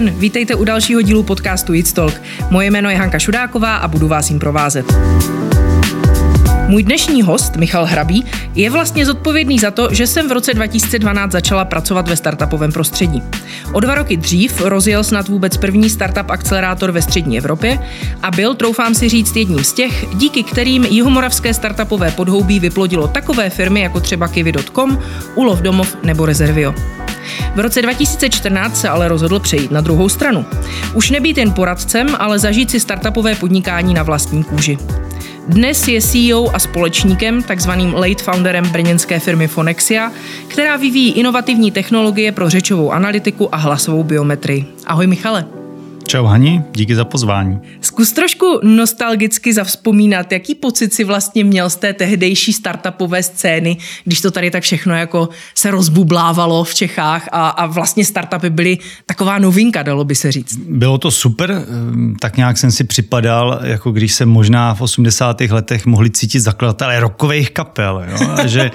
Den, vítejte u dalšího dílu podcastu It's Talk. Moje jméno je Hanka Šudáková a budu vás jim provázet. Můj dnešní host, Michal Hrabý, je vlastně zodpovědný za to, že jsem v roce 2012 začala pracovat ve startupovém prostředí. O dva roky dřív rozjel snad vůbec první startup akcelerátor ve střední Evropě a byl, troufám si říct, jedním z těch, díky kterým jihomoravské startupové podhoubí vyplodilo takové firmy jako třeba Kivy.com, Ulov domov nebo Rezervio. V roce 2014 se ale rozhodl přejít na druhou stranu. Už nebýt jen poradcem, ale zažít si startupové podnikání na vlastní kůži. Dnes je CEO a společníkem, takzvaným late founderem brněnské firmy Fonexia, která vyvíjí inovativní technologie pro řečovou analytiku a hlasovou biometrii. Ahoj Michale. Čau Hani, díky za pozvání. Zkus trošku nostalgicky zavzpomínat, jaký pocit si vlastně měl z té tehdejší startupové scény, když to tady tak všechno jako se rozbublávalo v Čechách a, a vlastně startupy byly taková novinka, dalo by se říct. Bylo to super, ehm, tak nějak jsem si připadal, jako když se možná v 80. letech mohli cítit zakladatelé rokových kapel. Jo? A že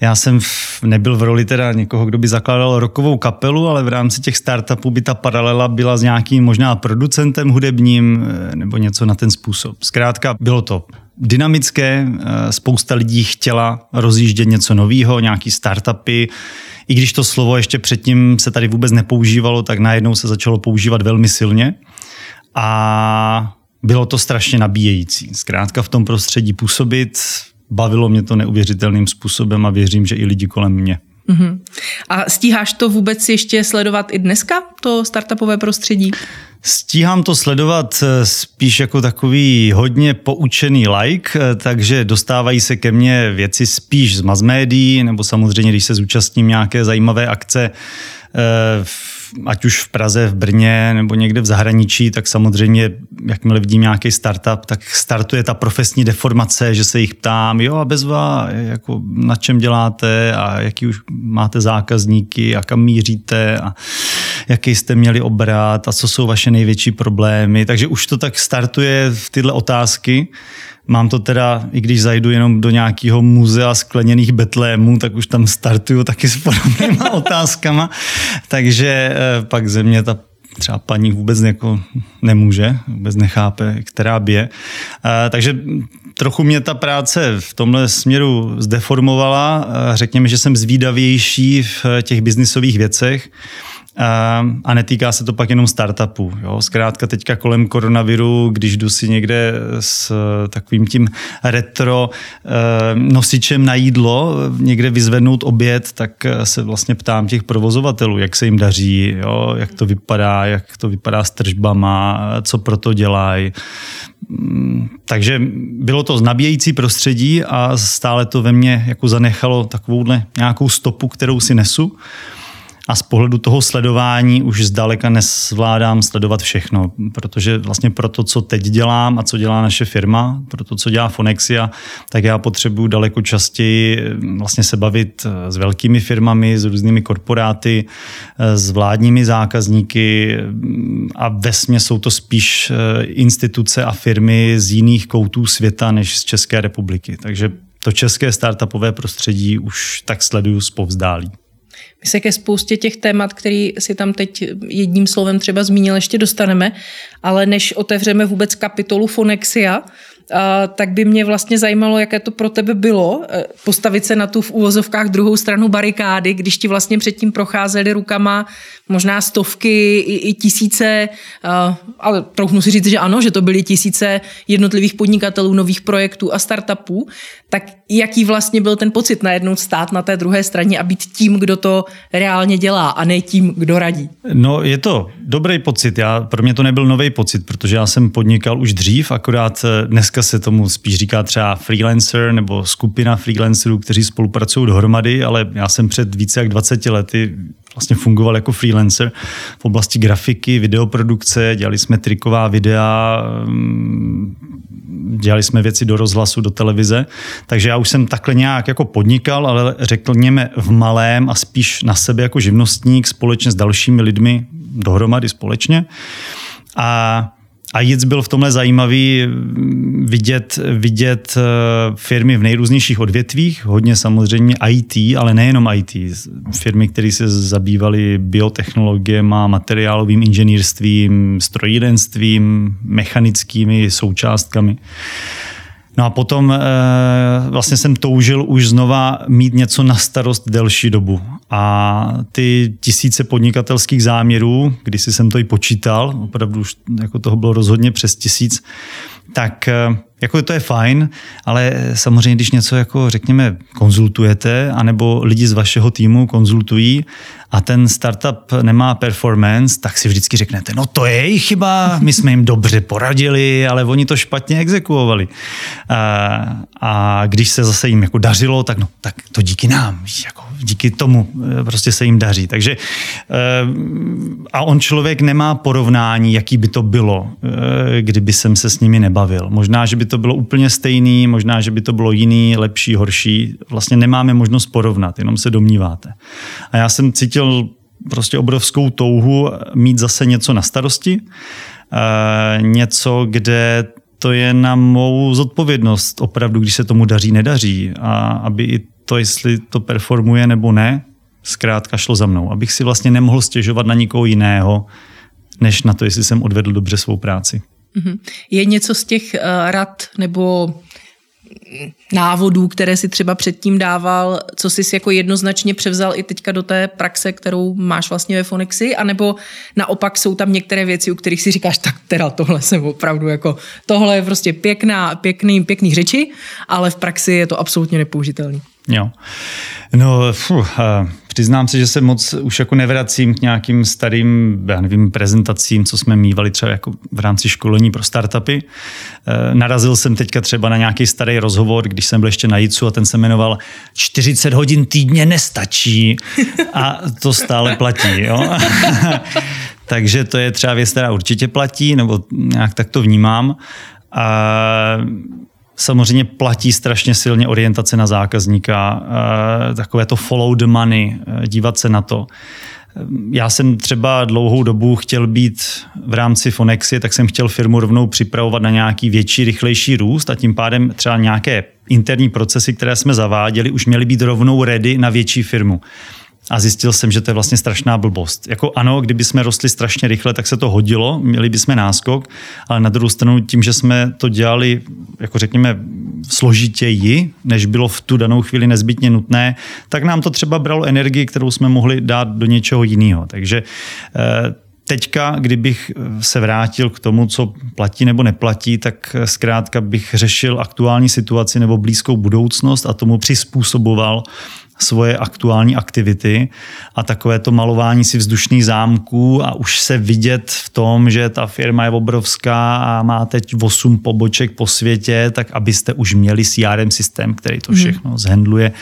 já jsem nebyl v roli teda někoho, kdo by zakládal rokovou kapelu, ale v rámci těch startupů by ta paralela byla s nějakým možná producentem hudebním eh, nebo něco na ten způsob. Zkrátka bylo to dynamické, eh, spousta lidí chtěla rozjíždět něco nového, nějaký startupy. I když to slovo ještě předtím se tady vůbec nepoužívalo, tak najednou se začalo používat velmi silně. A bylo to strašně nabíjející. Zkrátka v tom prostředí působit, bavilo mě to neuvěřitelným způsobem a věřím, že i lidi kolem mě. Uh-huh. A stíháš to vůbec ještě sledovat i dneska, to startupové prostředí? Stíhám to sledovat eh, spíš jako takový hodně poučený like, eh, takže dostávají se ke mně věci spíš z mass médií, nebo samozřejmě, když se zúčastním nějaké zajímavé akce, ať už v Praze, v Brně nebo někde v zahraničí, tak samozřejmě, jakmile vidím nějaký startup, tak startuje ta profesní deformace, že se jich ptám, jo a bezva, jako na čem děláte a jaký už máte zákazníky a kam míříte? A jaký jste měli obrat a co jsou vaše největší problémy. Takže už to tak startuje v tyhle otázky. Mám to teda, i když zajdu jenom do nějakého muzea skleněných betlémů, tak už tam startuju taky s podobnýma otázkama. Takže eh, pak ze mě ta třeba paní vůbec jako nemůže, vůbec nechápe, která bije. Eh, takže trochu mě ta práce v tomhle směru zdeformovala. Eh, řekněme, že jsem zvídavější v těch biznisových věcech. A netýká se to pak jenom startupů. Jo. Zkrátka teďka kolem koronaviru, když jdu si někde s takovým tím retro eh, nosičem na jídlo, někde vyzvednout oběd, tak se vlastně ptám těch provozovatelů, jak se jim daří, jo, jak to vypadá, jak to vypadá s tržbama, co pro to dělají. Mm, takže bylo to nabíjející prostředí a stále to ve mně jako zanechalo takovouhle nějakou stopu, kterou si nesu a z pohledu toho sledování už zdaleka nesvládám sledovat všechno, protože vlastně pro to, co teď dělám a co dělá naše firma, pro to, co dělá Fonexia, tak já potřebuji daleko častěji eh, vlastně se bavit eh, s velkými firmami, s různými korporáty, eh, s vládními zákazníky a ve jsou to spíš instituce a firmy z jiných koutů světa než z České republiky. Takže to české startupové prostředí už tak sleduju zpovzdálí. My se ke spoustě těch témat, který si tam teď jedním slovem třeba zmínil, ještě dostaneme, ale než otevřeme vůbec kapitolu Fonexia, tak by mě vlastně zajímalo, jaké to pro tebe bylo, e, postavit se na tu v úvozovkách druhou stranu barikády, když ti vlastně předtím procházely rukama možná stovky i, i tisíce, ale trochu si říct, že ano, že to byly tisíce jednotlivých podnikatelů, nových projektů a startupů, tak jaký vlastně byl ten pocit najednou stát na té druhé straně a být tím, kdo to reálně dělá a ne tím, kdo radí? No je to dobrý pocit. Já, pro mě to nebyl nový pocit, protože já jsem podnikal už dřív, akorát e, dneska dneska se tomu spíš říká třeba freelancer nebo skupina freelancerů, kteří spolupracují dohromady, ale já jsem před více jak 20 lety vlastně fungoval jako freelancer v oblasti grafiky, videoprodukce, dělali jsme triková videa, mm, dělali jsme věci do rozhlasu, do televize, takže já už jsem takhle nějak jako podnikal, ale řekněme v malém a spíš na sebe jako živnostník společně s dalšími lidmi dohromady společně. A a Jits byl v tomhle zajímavý vidět, vidět eh, firmy v nejrůznějších odvětvích, hodně samozřejmě IT, ale nejenom IT. Firmy, které se zabývaly biotechnologiemi, materiálovým inženýrstvím, strojírenstvím, mechanickými součástkami. No a potom e, vlastně jsem toužil už znova mít něco na starost delší dobu. A ty tisíce podnikatelských záměrů, když jsem to i počítal, opravdu už jako toho bylo rozhodně přes tisíc, tak eh, jako to je fajn, ale samozřejmě, když něco jako řekněme konzultujete, anebo lidi z vašeho týmu konzultují a ten startup nemá performance, tak si vždycky řeknete, no to je jejich chyba, my jsme jim dobře poradili, ale oni to špatně exekuovali. A, a když se zase jim jako dařilo, tak no, tak to díky nám, jako díky tomu eh, prostě se jim daří. Takže eh, a on člověk nemá porovnání, jaký by to bylo, eh, kdyby jsem se s nimi nebavil. Možná, že by to bylo úplně stejný, možná, že by to bylo jiný, lepší, horší. Vlastně nemáme možnost porovnat, jenom se domníváte. A já jsem cítil prostě obrovskou touhu mít zase něco na starosti, něco, kde to je na mou zodpovědnost opravdu, když se tomu daří, nedaří. A aby i to, jestli to performuje nebo ne, zkrátka šlo za mnou. Abych si vlastně nemohl stěžovat na nikoho jiného, než na to, jestli jsem odvedl dobře svou práci. Mhm. Je něco z těch uh, rad nebo návodů, které si třeba předtím dával, co jsi jako jednoznačně převzal i teďka do té praxe, kterou máš vlastně ve Fonixi, anebo naopak jsou tam některé věci, u kterých si říkáš, tak teda tohle jsem opravdu jako, tohle je prostě pěkná, pěkný, pěkný řeči, ale v praxi je to absolutně nepoužitelný. Jo. No, fuh, přiznám se, že se moc už jako nevracím k nějakým starým, já nevím, prezentacím, co jsme mývali třeba jako v rámci školení pro startupy. E, narazil jsem teďka třeba na nějaký starý rozhovor, když jsem byl ještě na JICu a ten se jmenoval 40 hodin týdně nestačí a to stále platí. Jo? Takže to je třeba věc, která určitě platí, nebo nějak tak to vnímám. A Samozřejmě platí strašně silně orientace na zákazníka, eh, takové to follow the money, eh, dívat se na to. Já jsem třeba dlouhou dobu chtěl být v rámci Fonexy, tak jsem chtěl firmu rovnou připravovat na nějaký větší, rychlejší růst a tím pádem třeba nějaké interní procesy, které jsme zaváděli, už měly být rovnou ready na větší firmu a zjistil jsem, že to je vlastně strašná blbost. Jako ano, kdyby jsme rostli strašně rychle, tak se to hodilo, měli bychom náskok, ale na druhou stranu tím, že jsme to dělali, jako řekněme, složitěji, než bylo v tu danou chvíli nezbytně nutné, tak nám to třeba bralo energii, kterou jsme mohli dát do něčeho jiného. Takže eh, Teďka, kdybych se vrátil k tomu, co platí nebo neplatí, tak zkrátka bych řešil aktuální situaci nebo blízkou budoucnost a tomu přizpůsoboval svoje aktuální aktivity a takové to malování si vzdušných zámků a už se vidět v tom, že ta firma je obrovská a má teď 8 poboček po světě, tak abyste už měli CRM systém, který to mhm. všechno hmm. zhendluje,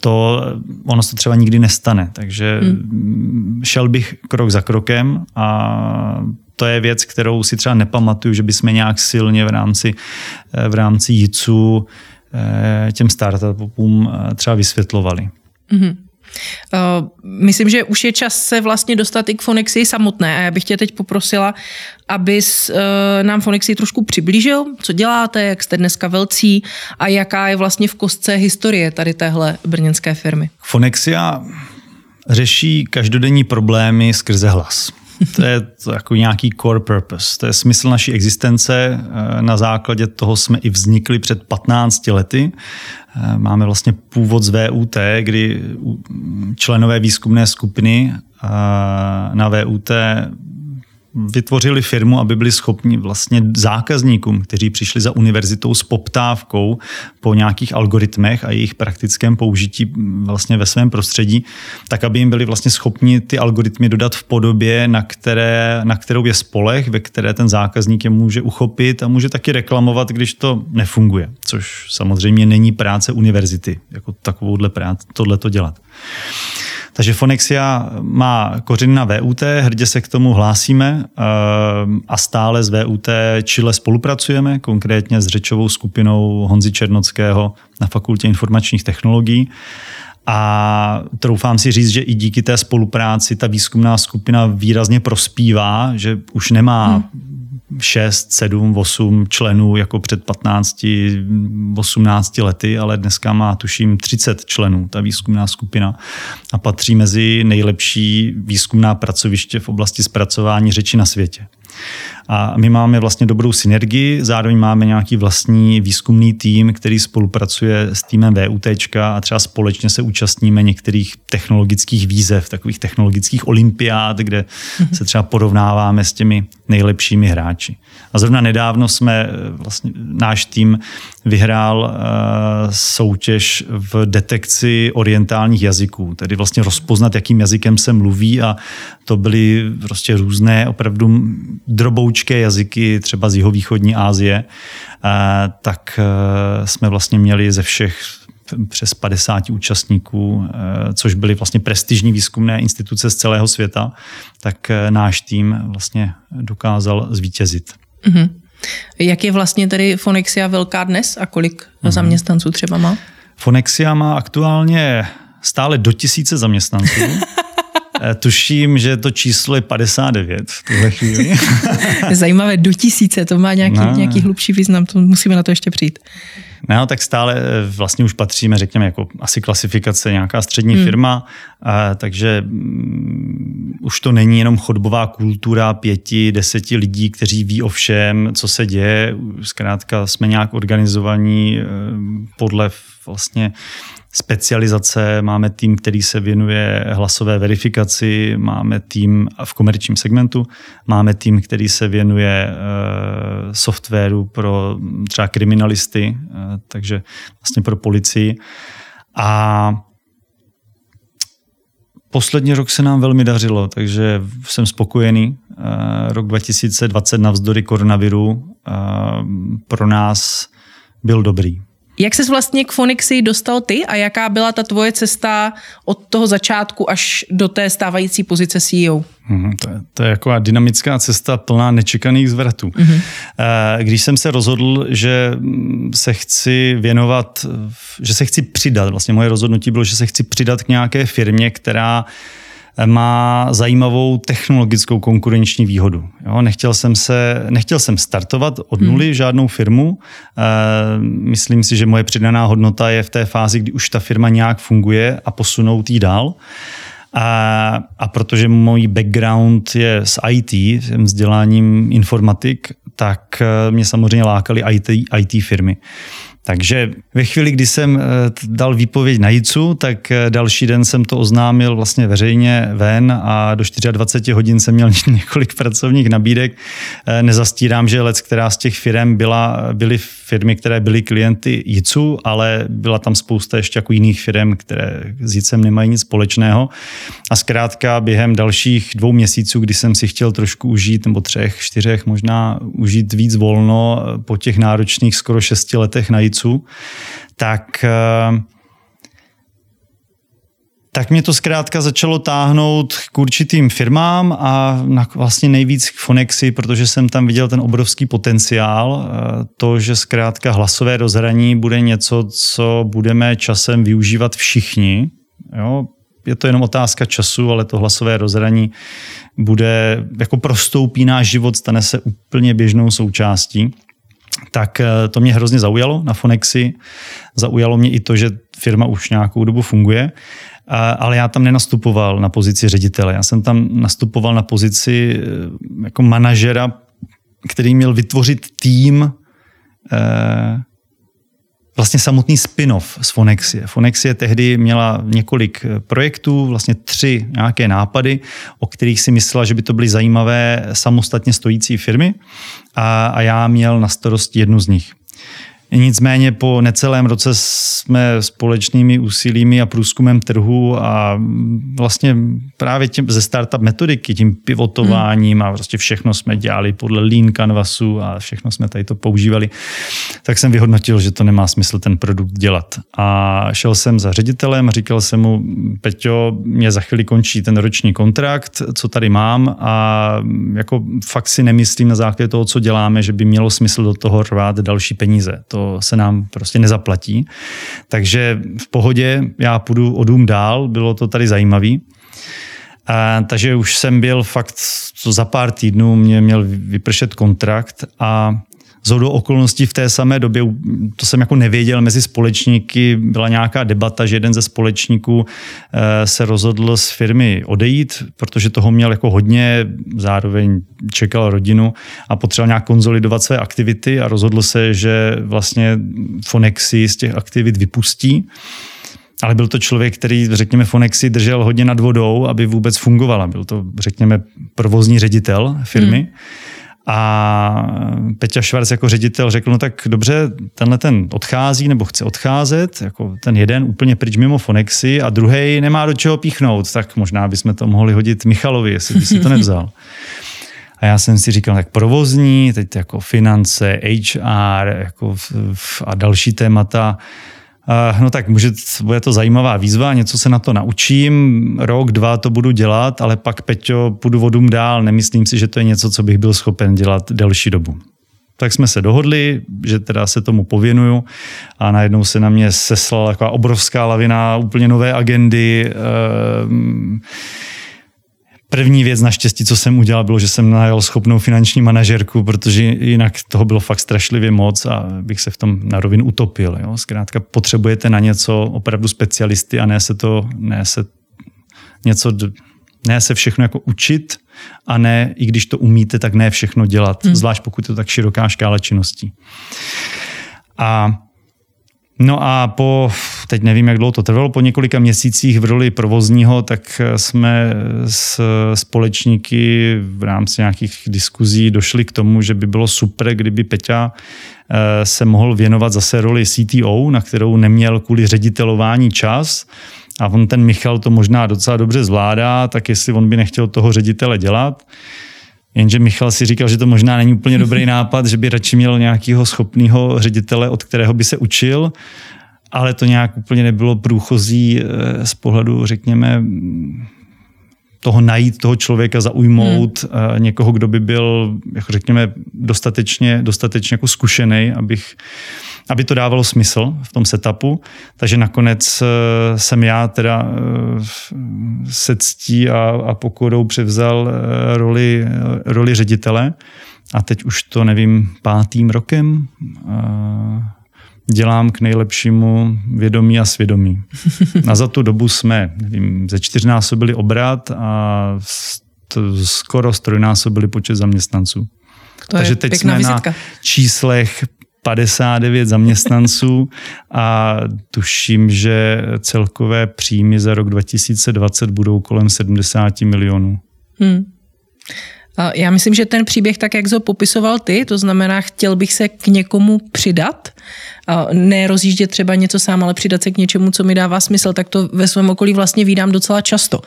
to ono se třeba nikdy nestane. Takže hmm. šel bych krok za krokem a to je věc, kterou si třeba nepamatuju, že bychom nějak silně v rámci, v rámci JICu Eh, těm startupům eh, třeba vysvětlovali. Mm-hmm. Uh, myslím, že už je čas se vlastně dostat i k Fonexi samotné a já bych tě teď poprosila, abys uh, nám Fonexi trošku přiblížil, co děláte, jak jste dneska velcí a jaká je vlastně v kostce historie tady téhle brněnské firmy. Fonexia řeší každodenní problémy skrze hlas. To je to jako nějaký core purpose. To je smysl naší existence. Eh, na základě toho jsme i vznikli před 15 lety. Eh, máme vlastně původ z VUT, kdy členové výzkumné skupiny eh, na VUT vytvořili firmu, aby byli schopni vlastně zákazníkům, kteří přišli za univerzitou s poptávkou po nějakých algoritmech a jejich praktickém použití vlastně ve svém prostředí, tak aby jim byli vlastně schopni ty algoritmy dodat v podobě, na, které, na kterou je spolech, ve které ten zákazník je může uchopit a může taky reklamovat, když to nefunguje, což samozřejmě není práce univerzity, jako takovouhle práci, tohle to dělat. Takže Fonexia má kořeny na VUT, hrdě se k tomu hlásíme eh, a stále s VUT Chile spolupracujeme, konkrétně s řečovou skupinou Honzy Černockého na Fakultě informačních technologií. A troufám si říct, že i díky té spolupráci ta výzkumná skupina výrazně prospívá, že už nemá hmm 6, 7, 8 členů jako před 15, 18 lety, ale dneska má tuším 30 členů ta výzkumná skupina a patří mezi nejlepší výzkumná pracoviště v oblasti zpracování řeči na světě. A my máme vlastně dobrou synergii, zároveň máme nějaký vlastní výzkumný tým, který spolupracuje s týmem VUT a třeba společně se účastníme některých technologických výzev, takových technologických olympiád, kde se třeba porovnáváme s těmi nejlepšími hráči. A zrovna nedávno jsme, eh, vlastně náš tým vyhrál uh, soutěž v detekci orientálních jazyků, tedy vlastně rozpoznat, jakým jazykem se mluví a to byly prostě různé opravdu droboučké jazyky, třeba z jihovýchodní Asie, uh, tak uh, jsme vlastně měli ze všech přes 50 účastníků, což byly vlastně prestižní výzkumné instituce z celého světa, tak náš tým vlastně dokázal zvítězit. Mm-hmm. Jak je vlastně tedy Fonexia velká dnes a kolik mm-hmm. zaměstnanců třeba má? Fonexia má aktuálně stále do tisíce zaměstnanců. Eh, tuším, že to číslo je 59 v tuhle chvíli. Zajímavé, do tisíce, to má nějaký, no. nějaký hlubší význam, to musíme na to ještě přijít. No, tak stále eh, vlastně už patříme, řekněme, jako asi klasifikace nějaká střední hmm. firma, a, takže um, už to není jenom chodbová kultura pěti, deseti lidí, kteří ví o všem, co se děje. Zkrátka jsme nějak organizovaní podle vlastně specializace, máme tým, který se věnuje hlasové verifikaci, máme tým v komerčním segmentu, máme tým, který se věnuje uh, softwaru pro třeba kriminalisty, uh, takže vlastně pro policii. A poslední rok se nám velmi dařilo, takže jsem spokojený. Uh, rok 2020 navzdory koronaviru pro nás byl dobrý. Jak ses vlastně k Fonixi dostal ty a jaká byla ta tvoje cesta od toho začátku až do té stávající pozice CEO? Mm, to, je, to je jako dynamická cesta plná nečekaných zvratů. Mm-hmm. Když jsem se rozhodl, že se chci věnovat, že se chci přidat, vlastně moje rozhodnutí bylo, že se chci přidat k nějaké firmě, která má zajímavou technologickou konkurenční výhodu. Jo, nechtěl, jsem se, nechtěl jsem startovat od hmm. nuly hmm. žádnou firmu. E, myslím si, že moje přidaná hodnota je v té fázi, kdy už ta firma nějak funguje a posunout ji dál. A, a protože můj background je s IT, jsem vzděláním informatik, tak eh, mě samozřejmě lákaly IT, IT firmy. Takže ve chvíli, kdy jsem eh, dal výpověď na JICu, tak eh, další den jsem to oznámil vlastně veřejně ven a do 24 hodin jsem měl několik pracovních nabídek. Eh, nezastírám, že lec, která z těch firm byla, byly firmy, které byly klienty JICu, ale byla tam spousta ještě jako jiných firm, které s JICem nemají nic společného. A zkrátka během dalších dvou měsíců, kdy jsem si chtěl trošku užít, nebo třech, čtyřech možná užít víc volno po těch náročných skoro šesti letech na JICu, prodejců, tak eh, tak mě to zkrátka začalo táhnout k určitým firmám a na vlastně nejvíc k Fonexy, protože jsem tam viděl ten obrovský potenciál. Eh, to, že zkrátka hlasové rozhraní bude něco, co budeme časem využívat všichni. Jo? Je to jenom otázka času, ale to hlasové rozhraní bude, jako prostoupí náš život, stane se úplně běžnou součástí tak eh, to mě hrozně zaujalo na Fonexi. Zaujalo mě i to, že firma už nějakou dobu funguje, ale já tam nenastupoval na pozici ředitele. Já jsem tam nastupoval na pozici eh, jako manažera, který měl vytvořit tým eh, vlastně samotný spin-off z Fonexie. Fonexie tehdy měla několik eh, projektů, vlastně tři nějaké nápady, o kterých si myslela, že by to byly zajímavé samostatně stojící firmy a, a já měl na starost jednu z nich. Nicméně po necelém roce jsme společnými úsilími a průzkumem trhu a vlastně právě tím, ze startup metodiky, tím pivotováním a prostě všechno jsme dělali podle lean canvasu a všechno jsme tady to používali, tak jsem vyhodnotil, že to nemá smysl ten produkt dělat. A šel jsem za ředitelem říkal jsem mu, Peťo, mě za chvíli končí ten roční kontrakt, co tady mám a jako fakt si nemyslím na základě toho, co děláme, že by mělo smysl do toho rvát další peníze. To se nám prostě nezaplatí. Takže v pohodě já půjdu o dům dál, bylo to tady zajímavý. A, takže už jsem byl fakt, za pár týdnů mě měl vypršet kontrakt a zhodou okolností v té samé době, to jsem jako nevěděl, mezi společníky byla nějaká debata, že jeden ze společníků eh, se rozhodl z firmy odejít, protože toho měl jako hodně, zároveň čekal rodinu a potřeboval nějak konzolidovat své aktivity a rozhodl se, že vlastně Fonexy z těch aktivit vypustí. Ale byl to člověk, který, řekněme, Fonexy držel hodně nad vodou, aby vůbec fungovala. Byl to, řekněme, provozní ředitel firmy. Hmm. A Peťa Švarc jako ředitel řekl, no tak dobře, tenhle ten odchází nebo chce odcházet, jako ten jeden úplně pryč mimo Fonexy a druhý nemá do čeho píchnout, tak možná bychom to mohli hodit Michalovi, jestli by si to nevzal. A já jsem si říkal, tak provozní, teď jako finance, HR jako a další témata, No tak může, bude to zajímavá výzva, něco se na to naučím, rok, dva to budu dělat, ale pak, Peťo, půjdu vodům dál, nemyslím si, že to je něco, co bych byl schopen dělat delší dobu. Tak jsme se dohodli, že teda se tomu pověnuju a najednou se na mě seslala taková obrovská lavina úplně nové agendy, ehm, První věc naštěstí, co jsem udělal, bylo, že jsem najal schopnou finanční manažerku, protože jinak toho bylo fakt strašlivě moc a bych se v tom na rovinu utopil. Jo. Zkrátka potřebujete na něco opravdu specialisty a ne se to, ne se něco, ne se všechno jako učit a ne, i když to umíte, tak ne všechno dělat, hmm. zvlášť pokud je to tak široká škála činností. A No a po, teď nevím, jak dlouho to trvalo, po několika měsících v roli provozního, tak jsme s společníky v rámci nějakých diskuzí došli k tomu, že by bylo super, kdyby Peťa eh, se mohl věnovat zase roli CTO, na kterou neměl kvůli ředitelování čas. A on ten Michal to možná docela dobře zvládá, tak jestli on by nechtěl toho ředitele dělat. Jenže Michal si říkal, že to možná není úplně dobrý nápad, že by radši měl nějakého schopného ředitele, od kterého by se učil, ale to nějak úplně nebylo průchozí eh, z pohledu, řekněme, toho najít toho člověka, zaujmout hmm. někoho, kdo by byl, jako řekněme, dostatečně, dostatečně jako zkušený, abych aby to dávalo smysl v tom setupu. Takže nakonec eh, jsem já teda eh, se ctí a, a pokorou převzal eh, roli, roli ředitele a teď už to nevím pátým rokem dělám k nejlepšímu vědomí a svědomí. A za tu dobu jsme, nevím, ze čtyřnásobili obrat a skoro strojnásobili počet zaměstnanců. To Takže teď jsme vizitka. na číslech 59 zaměstnanců a tuším, že celkové příjmy za rok 2020 budou kolem 70 milionů. Hmm. Já myslím, že ten příběh, tak jak ho popisoval ty, to znamená, chtěl bych se k někomu přidat, ne rozjíždět třeba něco sám, ale přidat se k něčemu, co mi dává smysl, tak to ve svém okolí vlastně vídám docela často.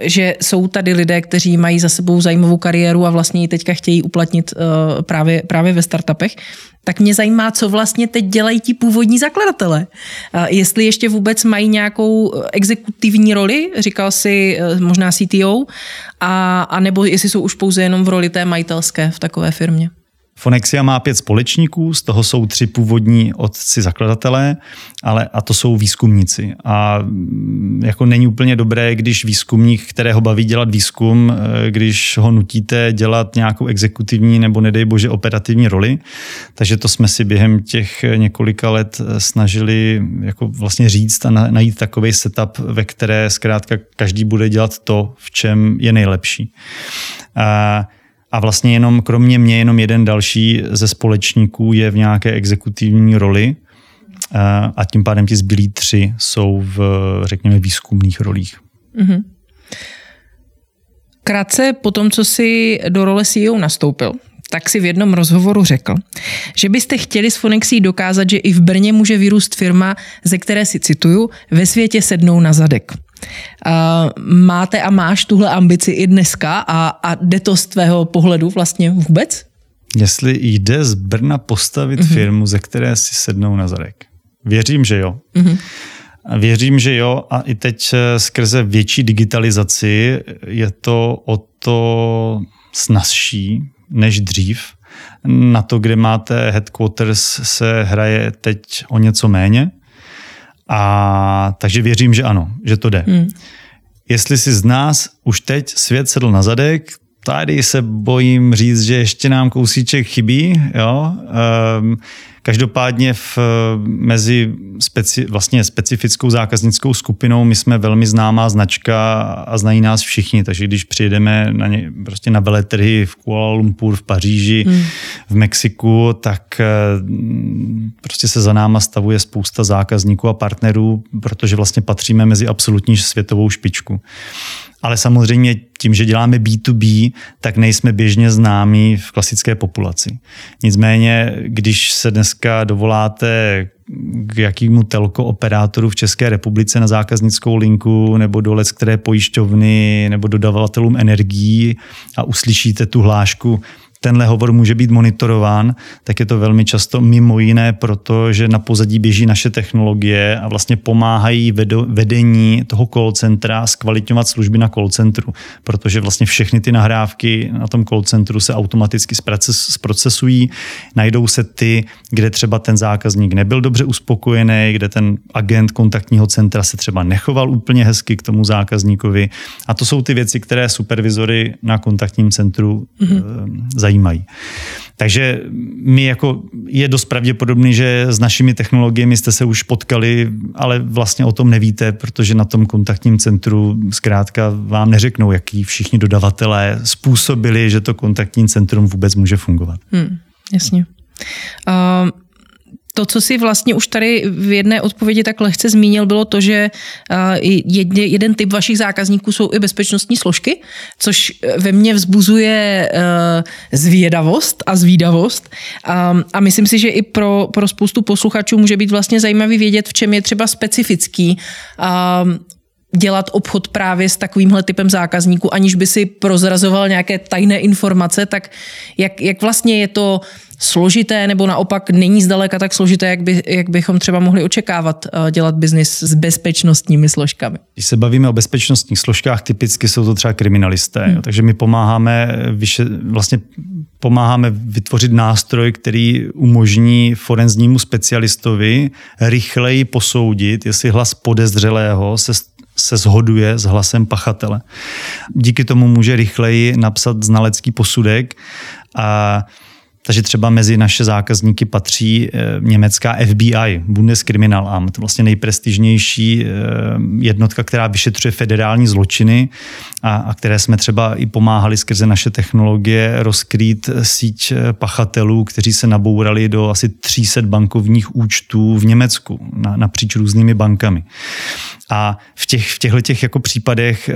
Že jsou tady lidé, kteří mají za sebou zajímavou kariéru a vlastně ji teďka chtějí uplatnit právě, právě ve startupech tak mě zajímá, co vlastně teď dělají ti původní zakladatelé. Jestli ještě vůbec mají nějakou eh, exekutivní roli, říkal si eh, možná CTO, a, a nebo jestli jsou už pouze jenom v roli té majitelské v takové firmě. Fonexia má pět společníků, z toho jsou tři původní otci zakladatelé, ale a to jsou výzkumníci. A mm, jako není úplně dobré, když výzkumník, kterého baví dělat výzkum, eh, když ho nutíte dělat nějakou exekutivní nebo nedej bože operativní roli. Takže to jsme si během těch několika let eh, snažili jako vlastně říct a najít takový setup, ve které zkrátka každý bude dělat to, v čem je nejlepší. A a vlastně jenom kromě mě jenom jeden další ze společníků je v nějaké exekutivní roli a tím pádem ti zbylí tři jsou v, řekněme, výzkumných rolích. Mm-hmm. Krátce po tom, co si do role CEO nastoupil, tak si v jednom rozhovoru řekl, že byste chtěli s Fonexí dokázat, že i v Brně může vyrůst firma, ze které si cituju, ve světě sednou na zadek. Uh, máte a máš tuhle ambici i dneska a, a jde to z tvého pohledu vlastně vůbec? Jestli jde z Brna postavit uh-huh. firmu, ze které si sednou na zadek. Věřím, že jo. Uh-huh. Věřím, že jo a i teď eh, skrze větší digitalizaci je to o to snazší než dřív. Na to, kde máte headquarters, se hraje teď o něco méně. A takže věřím, že ano, že to jde. Hmm. jestli si z nás už teď svět sedl na zadek, tady se bojím říct, že ještě nám kousíček chybí. Jo? Um, Každopádně v, mezi speci, vlastně specifickou zákaznickou skupinou my jsme velmi známá značka a znají nás všichni, takže když přijedeme na, ně, prostě na veletrhy v Kuala Lumpur, v Paříži, hmm. v Mexiku, tak eh, prostě se za náma stavuje spousta zákazníků a partnerů, protože vlastně patříme mezi absolutní světovou špičku. Ale samozřejmě tím, že děláme B2B, tak nejsme běžně známí v klasické populaci. Nicméně, když se dneska dovoláte k jakýmu telko operátoru v České republice na zákaznickou linku nebo do které pojišťovny nebo dodavatelům energií a uslyšíte tu hlášku tenhle hovor může být monitorován, tak je to velmi často mimo jiné proto, že na pozadí běží naše technologie a vlastně pomáhají vedení toho call centra zkvalitňovat služby na call centru, protože vlastně všechny ty nahrávky na tom call centru se automaticky zprocesují, najdou se ty, kde třeba ten zákazník nebyl dobře uspokojený, kde ten agent kontaktního centra se třeba nechoval úplně hezky k tomu zákazníkovi a to jsou ty věci, které supervizory na kontaktním centru mm-hmm. Zajímají. Takže my jako je dost pravděpodobný, že s našimi technologiemi jste se už potkali, ale vlastně o tom nevíte, protože na tom kontaktním centru zkrátka vám neřeknou, jaký všichni dodavatelé způsobili, že to kontaktní centrum vůbec může fungovat. Hmm, jasně. Uh to, co si vlastně už tady v jedné odpovědi tak lehce zmínil, bylo to, že jeden typ vašich zákazníků jsou i bezpečnostní složky, což ve mně vzbuzuje zvědavost a zvídavost. A myslím si, že i pro, pro spoustu posluchačů může být vlastně zajímavý vědět, v čem je třeba specifický dělat obchod právě s takovýmhle typem zákazníků, aniž by si prozrazoval nějaké tajné informace, tak jak, jak vlastně je to složité nebo naopak není zdaleka tak složité, jak, by, jak bychom třeba mohli očekávat eh, dělat biznis s bezpečnostními složkami. Když se bavíme o bezpečnostních složkách, typicky jsou to třeba kriminalisté. Hmm. Jo, takže my pomáháme, vyše, vlastně pomáháme vytvořit nástroj, který umožní forenznímu specialistovi rychleji posoudit, jestli hlas podezřelého se se shoduje s hlasem pachatele. Díky tomu může rychleji napsat znalecký posudek a takže třeba mezi naše zákazníky patří eh, německá FBI, Bundeskriminalamt, vlastně nejprestižnější eh, jednotka, která vyšetřuje federální zločiny a, a které jsme třeba i pomáhali skrze naše technologie rozkrýt síť eh, pachatelů, kteří se nabourali do asi 300 bankovních účtů v Německu na, napříč různými bankami. A v, těch, v těchto těch jako případech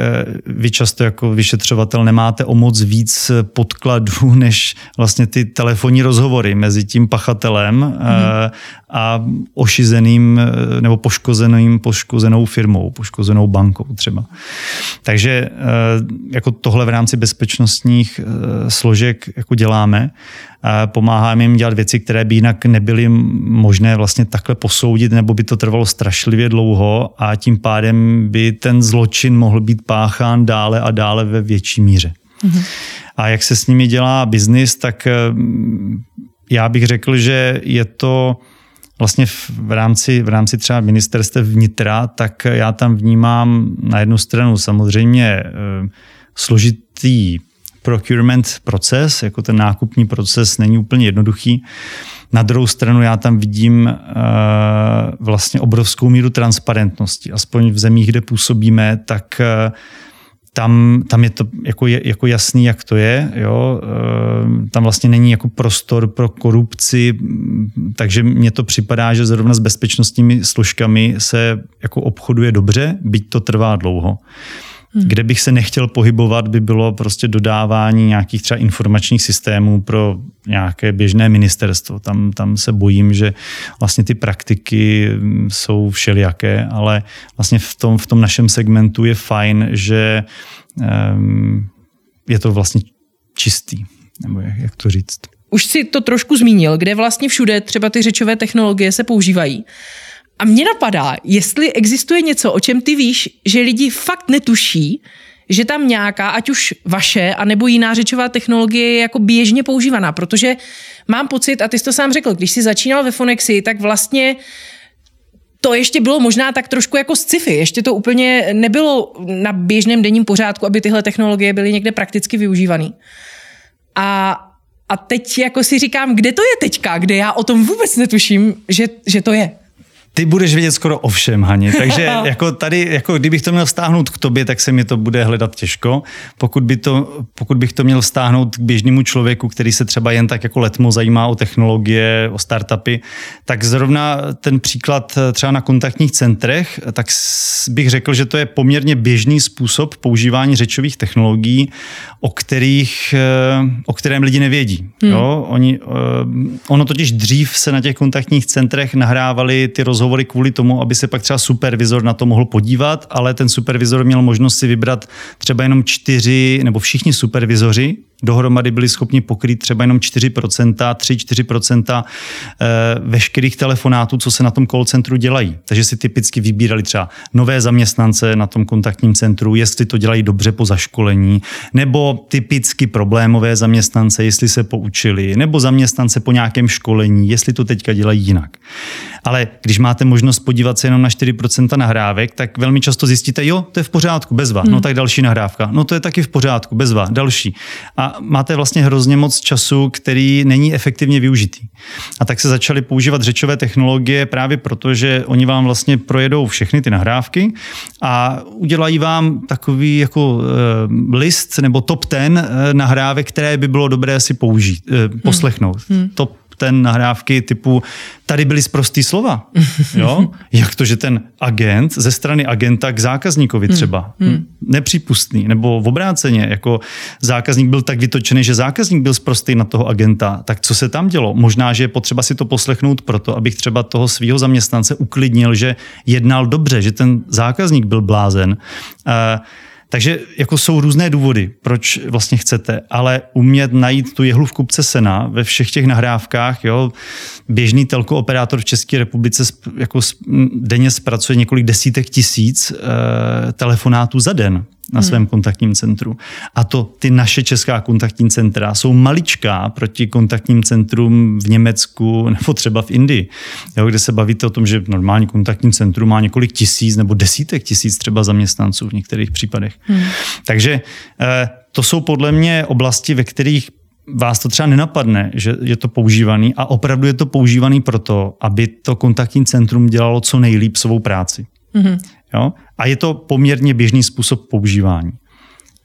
vy často jako vyšetřovatel nemáte o moc víc podkladů, než vlastně ty telefony telefonní rozhovory mezi tím pachatelem hmm. a ošizeným eh, nebo poškozeným, poškozenou firmou, poškozenou bankou třeba. Takže eh, jako tohle v rámci bezpečnostních složek jako děláme. Pomáháme jim dělat věci, které by jinak nebyly možné vlastně takhle posoudit, nebo by to trvalo strašlivě dlouho a tím pádem by ten zločin mohl být páchán dále a dále ve větší míře. A jak se s nimi dělá biznis, tak eh, já bych řekl, že je to vlastně v rámci, v rámci třeba ministerstev vnitra, tak já tam vnímám na jednu stranu samozřejmě eh, složitý procurement proces, jako ten nákupní proces není úplně jednoduchý. Na druhou stranu já tam vidím uh, vlastně obrovskou míru transparentnosti. Aspoň v zemích, kde působíme, tak tam, tam je to jako, jako jasný, jak to je. Jo? Ehm, tam vlastně není jako prostor pro korupci, takže mně to připadá, že zrovna s bezpečnostními složkami se jako obchoduje dobře, byť to trvá dlouho. Hmm. Kde bych se nechtěl pohybovat, by bylo prostě dodávání nějakých třeba informačních systémů pro nějaké běžné ministerstvo. Tam, tam se bojím, že vlastně ty praktiky jsou všelijaké, ale vlastně v tom, v tom našem segmentu je fajn, že um, je to vlastně čistý, nebo jak, jak to říct. Už si to trošku zmínil, kde vlastně všude třeba ty řečové technologie se používají. A mě napadá, jestli existuje něco, o čem ty víš, že lidi fakt netuší, že tam nějaká, ať už vaše, anebo jiná řečová technologie je jako běžně používaná, protože mám pocit, a ty jsi to sám řekl, když jsi začínal ve Fonexi, tak vlastně to ještě bylo možná tak trošku jako sci-fi. Ještě to úplně nebylo na běžném denním pořádku, aby tyhle technologie byly někde prakticky využívané. A, a teď jako si říkám, kde to je teďka, kde já o tom vůbec netuším, že, že to je. Ty budeš vědět skoro o všem, Hani. Takže jako tady, jako kdybych to měl vztáhnout k tobě, tak se mi to bude hledat těžko. Pokud, by to, pokud bych to měl vztáhnout k běžnému člověku, který se třeba jen tak jako letmo zajímá o technologie, o startupy, tak zrovna ten příklad třeba na kontaktních centrech, tak bych řekl, že to je poměrně běžný způsob používání řečových technologií, o, kterých, eh, o kterém lidi nevědí. Hmm. Jo? Oni, eh, ono totiž dřív se na těch kontaktních centrech nahrávali ty rozhovory rozhovory kvůli tomu, aby se pak třeba supervizor na to mohl podívat, ale ten supervizor měl možnost si vybrat třeba jenom čtyři nebo všichni supervizoři dohromady byli schopni pokrýt třeba jenom 4%, 3-4% eh, veškerých telefonátů, co se na tom call centru dělají. Takže si typicky vybírali třeba nové zaměstnance na tom kontaktním centru, jestli to dělají dobře po zaškolení, nebo typicky problémové zaměstnance, jestli se poučili, nebo zaměstnance po nějakém školení, jestli to teďka dělají jinak. Ale když máte možnost podívat se jenom na 4% nahrávek, tak velmi často zjistíte, jo, to je v pořádku, bezva. No hmm. No tak další nahrávka. No to je taky v pořádku, bezva, další. A máte vlastně hrozně moc času, který není efektivně využitý. A tak se začaly používat řečové technologie právě proto, že oni vám vlastně projedou všechny ty nahrávky a udělají vám takový jako e, list nebo top ten e, nahrávek, které by bylo dobré si použít, e, poslechnout. Hmm. Top ten nahrávky typu tady byly zprostý slova. Jo? Jak to, že ten agent ze strany agenta k zákazníkovi hmm. třeba hmm. nepřípustný, nebo v obráceně, jako zákazník byl tak vytočený, že zákazník byl zprostý na toho agenta, tak co se tam dělo? Možná, že je potřeba si to poslechnout proto, abych třeba toho svého zaměstnance uklidnil, že jednal dobře, že ten zákazník byl blázen. Uh, takže jako jsou různé důvody, proč vlastně chcete, ale umět najít tu jehlu v kupce sena ve všech těch nahrávkách, jo, běžný telko operátor v České republice jako denně zpracuje několik desítek tisíc e, telefonátů za den na svém hmm. kontaktním centru. A to ty naše česká kontaktní centra jsou maličká proti kontaktním centrum v Německu nebo třeba v Indii, jo, kde se bavíte o tom, že normální kontaktní centrum má několik tisíc nebo desítek tisíc třeba zaměstnanců v některých případech. Hmm. Takže eh, to jsou podle mě oblasti, ve kterých vás to třeba nenapadne, že je to používaný a opravdu je to používaný proto, aby to kontaktní centrum dělalo co nejlíp svou práci. Mm-hmm. Jo? A je to poměrně běžný způsob používání.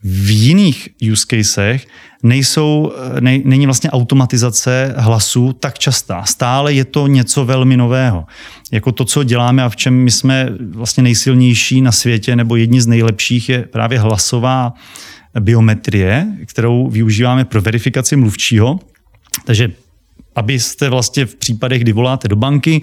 V jiných use casech nejsou, ne, není vlastně automatizace hlasu tak častá. Stále je to něco velmi nového. Jako to, co děláme a v čem my jsme vlastně nejsilnější na světě nebo jedni z nejlepších je právě hlasová biometrie, kterou využíváme pro verifikaci mluvčího. Takže abyste vlastně v případech, kdy voláte do banky,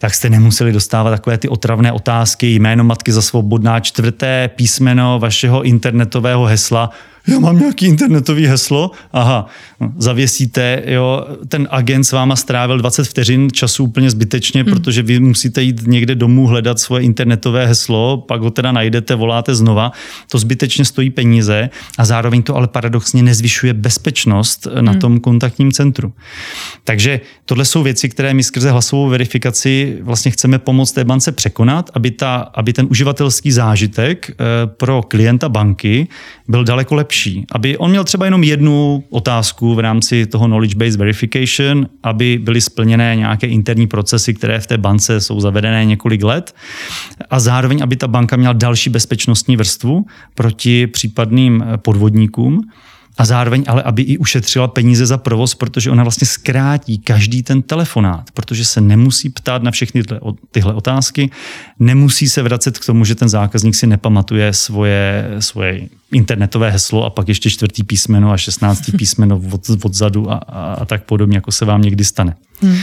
tak jste nemuseli dostávat takové ty otravné otázky, jméno matky za svobodná, čtvrté písmeno vašeho internetového hesla, já mám nějaký internetový heslo, aha, no, zavěsíte, jo, ten agent s váma strávil 20 vteřin času úplně zbytečně, hmm. protože vy musíte jít někde domů hledat svoje internetové heslo, pak ho teda najdete, voláte znova, to zbytečně stojí peníze a zároveň to ale paradoxně nezvyšuje bezpečnost na hmm. tom kontaktním centru. Takže tohle jsou věci, které my skrze hlasovou verifikaci vlastně chceme pomoct té bance překonat, aby, ta, aby ten uživatelský zážitek eh, pro klienta banky byl daleko lepší lepší, aby on měl třeba jenom jednu otázku v rámci toho knowledge-based verification, aby byly splněné nějaké interní procesy, které v té bance jsou zavedené několik let a zároveň, aby ta banka měla další bezpečnostní vrstvu proti případným podvodníkům a zároveň ale, aby i ušetřila peníze za provoz, protože ona vlastně zkrátí každý ten telefonát, protože se nemusí ptát na všechny tyhle otázky, nemusí se vracet k tomu, že ten zákazník si nepamatuje svoje, svoje internetové heslo a pak ještě čtvrtý písmeno a šestnáctý písmeno od, odzadu a, a, a tak podobně, jako se vám někdy stane. Hmm.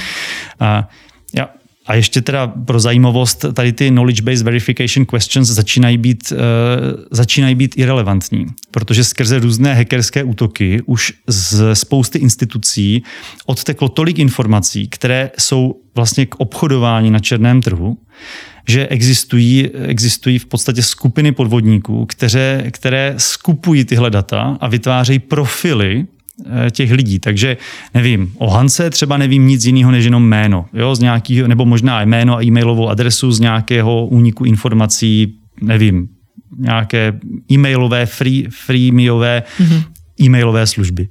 A já a ještě teda pro zajímavost, tady ty knowledge-based verification questions začínají být, uh, začínají být irrelevantní, protože skrze různé hackerské útoky už z spousty institucí odteklo tolik informací, které jsou vlastně k obchodování na černém trhu, že existují, existují v podstatě skupiny podvodníků, které, které skupují tyhle data a vytvářejí profily těch lidí. Takže nevím, o Hance třeba nevím nic jiného než jenom jméno, jo, z nějakého, nebo možná jméno a e-mailovou adresu z nějakého úniku informací, nevím, nějaké e-mailové, free, freemiové mm-hmm. e-mailové služby.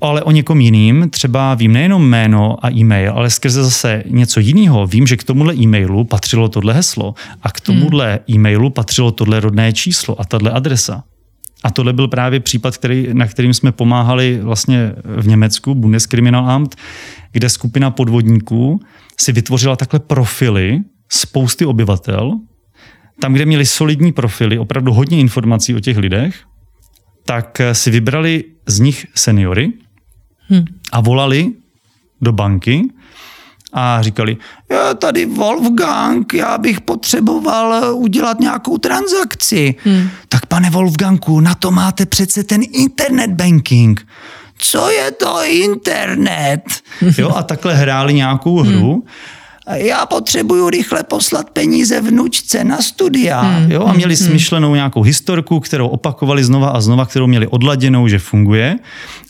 Ale o někom jiným třeba vím nejenom jméno a e-mail, ale skrze zase něco jiného. Vím, že k tomuhle e-mailu patřilo tohle heslo a k tomuhle hmm. e-mailu patřilo tohle rodné číslo a tahle adresa. A tohle byl právě případ, který, na kterým jsme pomáhali vlastně v Německu, Bundeskriminalamt, kde skupina podvodníků si vytvořila takhle profily spousty obyvatel, tam, kde měli solidní profily, opravdu hodně informací o těch lidech, tak si vybrali z nich seniory hmm. a volali do banky a říkali, já tady Wolfgang, já bych potřeboval udělat nějakou transakci. Hmm. Tak pane Wolfgangu, na to máte přece ten internet banking. Co je to internet? jo, a takhle hráli nějakou hru. Hmm já potřebuju rychle poslat peníze vnučce na studia. Hmm, jo? A měli hmm, smyšlenou nějakou historku, kterou opakovali znova a znova, kterou měli odladěnou, že funguje.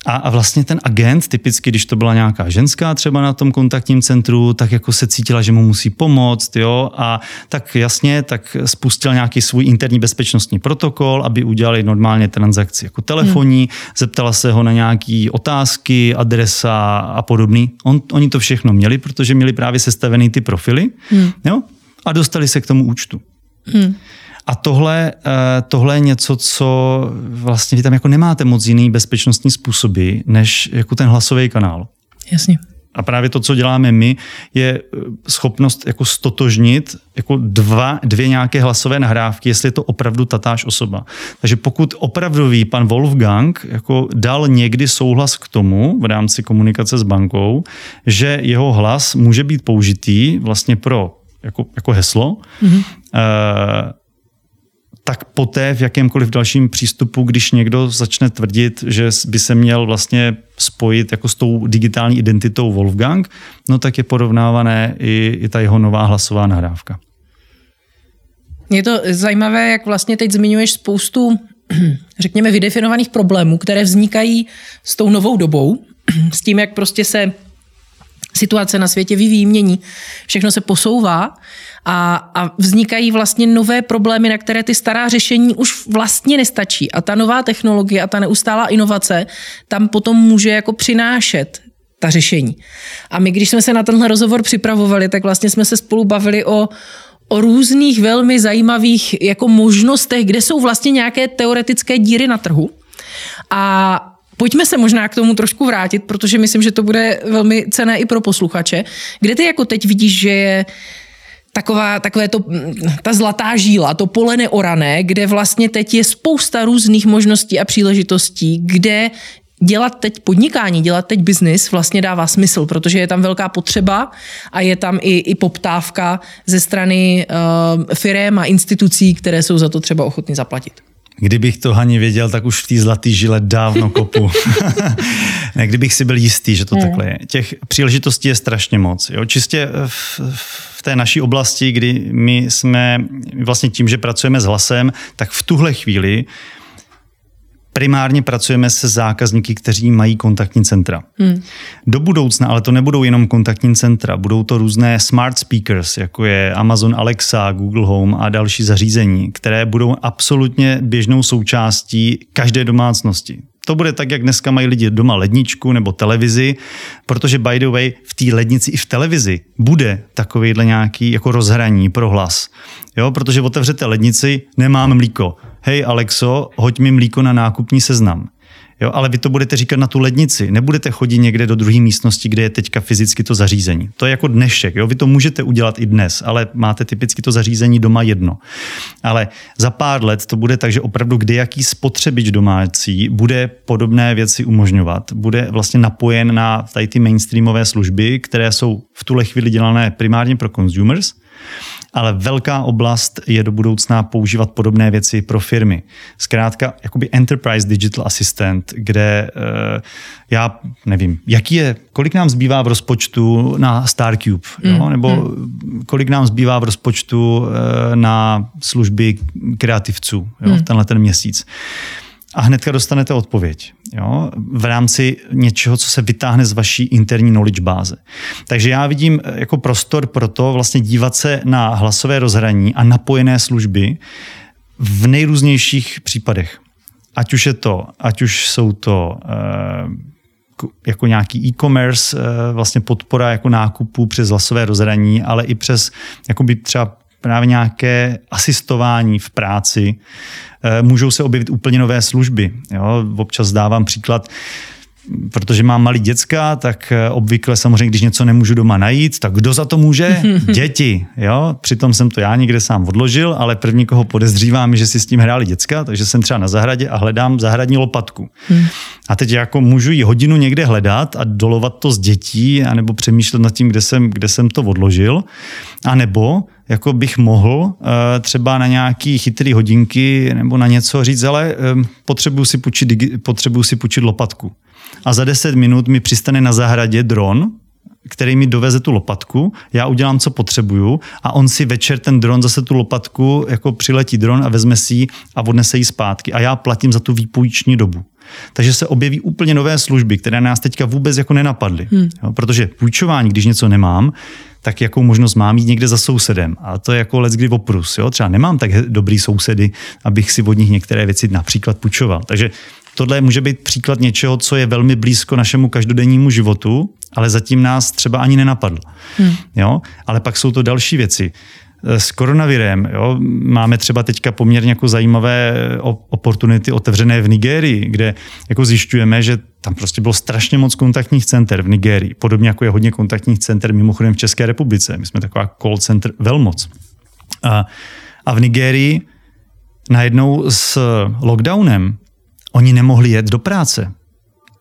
A, a vlastně ten agent, typicky, když to byla nějaká ženská třeba na tom kontaktním centru, tak jako se cítila, že mu musí pomoct, jo, a tak jasně, tak spustil nějaký svůj interní bezpečnostní protokol, aby udělali normálně transakci jako telefonní, hmm. zeptala se ho na nějaké otázky, adresa a podobný. On, oni to všechno měli, protože měli právě sestavený ty profily, hmm. jo, a dostali se k tomu účtu. Hmm. A tohle, eh, tohle je něco, co vlastně vy tam jako nemáte moc jiný bezpečnostní způsoby, než jako ten hlasový kanál. Jasně. A právě to, co děláme my, je eh, schopnost jako stotožnit jako dva, dvě nějaké hlasové nahrávky, jestli je to opravdu tatáž osoba. Takže pokud opravdový pan Wolfgang jako dal někdy souhlas k tomu v rámci komunikace s bankou, že jeho hlas může být použitý vlastně pro jako, jako heslo, mm-hmm. Poté v jakémkoliv dalším přístupu, když někdo začne tvrdit, že by se měl vlastně spojit jako s tou digitální identitou Wolfgang, no tak je porovnávané i, i ta jeho nová hlasová nahrávka. Je to zajímavé, jak vlastně teď zmiňuješ spoustu, řekněme, vydefinovaných problémů, které vznikají s tou novou dobou, s tím, jak prostě se situace na světě vyvíjí, mění, všechno se posouvá a, a vznikají vlastně nové problémy, na které ty stará řešení už vlastně nestačí. A ta nová technologie a ta neustálá inovace tam potom může jako přinášet ta řešení. A my, když jsme se na tenhle rozhovor připravovali, tak vlastně jsme se spolu bavili o, o různých velmi zajímavých jako možnostech, kde jsou vlastně nějaké teoretické díry na trhu. A Pojďme se možná k tomu trošku vrátit, protože myslím, že to bude velmi cené i pro posluchače. Kde ty jako teď vidíš, že je taková, takové to, ta zlatá žíla, to pole neorané, kde vlastně teď je spousta různých možností a příležitostí, kde dělat teď podnikání, dělat teď biznis vlastně dává smysl, protože je tam velká potřeba a je tam i, i poptávka ze strany uh, firm a institucí, které jsou za to třeba ochotny zaplatit. Kdybych to Hani věděl, tak už v té zlatý žile dávno kopu. ne, kdybych si byl jistý, že to hmm. takhle je. Těch příležitostí je strašně moc. Jo? Čistě v, v té naší oblasti, kdy my jsme vlastně tím, že pracujeme s hlasem, tak v tuhle chvíli primárně pracujeme se zákazníky, kteří mají kontaktní centra. Hmm. Do budoucna, ale to nebudou jenom kontaktní centra, budou to různé smart speakers, jako je Amazon Alexa, Google Home a další zařízení, které budou absolutně běžnou součástí každé domácnosti. To bude tak, jak dneska mají lidi doma ledničku nebo televizi, protože by the way v té lednici i v televizi bude takovýhle nějaký jako rozhraní pro hlas. Jo, protože otevřete lednici, nemám mlíko. Hej Alexo, hoď mi mlíko na nákupní seznam. Jo, ale vy to budete říkat na tu lednici. Nebudete chodit někde do druhé místnosti, kde je teďka fyzicky to zařízení. To je jako dnešek. Jo? Vy to můžete udělat i dnes, ale máte typicky to zařízení doma jedno. Ale za pár let to bude tak, že opravdu kde jaký spotřebič domácí bude podobné věci umožňovat. Bude vlastně napojen na tady ty mainstreamové služby, které jsou v tuhle chvíli dělané primárně pro consumers ale velká oblast je do budoucna používat podobné věci pro firmy. Zkrátka, jakoby Enterprise Digital Assistant, kde uh, já nevím, jaký je, kolik nám zbývá v rozpočtu na StarCube, mm, jo? nebo mm. kolik nám zbývá v rozpočtu uh, na služby kreativců jo? Mm. tenhle ten měsíc. A hnedka dostanete odpověď. Jo? V rámci něčeho, co se vytáhne z vaší interní knowledge báze. Takže já vidím eh, jako prostor pro to vlastně dívat se na hlasové rozhraní a napojené služby v nejrůznějších případech. Ať už je to, ať už jsou to uh, jako nějaký e-commerce, uh, vlastně podpora jako nákupů přes hlasové rozhraní, ale i přes jakoby třeba právě nějaké asistování v práci, eh, můžou se objevit úplně nové služby. Jo? Občas dávám příklad, protože mám malý děcka, tak eh, obvykle samozřejmě, když něco nemůžu doma najít, tak kdo za to může? Děti. Jo? Přitom jsem to já někde sám odložil, ale první, koho podezřívám, že si s tím hráli děcka, takže jsem třeba na zahradě a hledám zahradní lopatku. Hmm. A teď jako můžu ji hodinu někde hledat a dolovat to z dětí, anebo přemýšlet nad tím, kde jsem, kde jsem to odložil. A nebo jako bych mohl uh, třeba na nějaký chytrý hodinky nebo na něco říct, ale um, potřebuju si půjčit, potřebuju si půjčit lopatku. A za 10 minut mi přistane na zahradě dron, který mi doveze tu lopatku, já udělám, co potřebuju a on si večer ten dron zase tu lopatku, jako přiletí dron a vezme si ji a odnese ji zpátky a já platím za tu výpůjční dobu. Takže se objeví úplně nové služby, které nás teďka vůbec jako nenapadly. Hmm. Jo, protože půjčování, když něco nemám, tak jakou možnost mám jít někde za sousedem. A to je jako let kdy oprus. Jo? Třeba nemám tak dobrý sousedy, abych si od nich některé věci například půjčoval. Takže tohle může být příklad něčeho, co je velmi blízko našemu každodennímu životu, ale zatím nás třeba ani nenapadlo. Hmm. Jo? Ale pak jsou to další věci s koronavirem. Jo? Máme třeba teďka poměrně jako zajímavé oportunity otevřené v Nigérii, kde jako zjišťujeme, že tam prostě bylo strašně moc kontaktních center v Nigérii, podobně jako je hodně kontaktních center mimochodem v České republice. My jsme taková call center velmoc. A, a v Nigérii najednou s lockdownem oni nemohli jet do práce.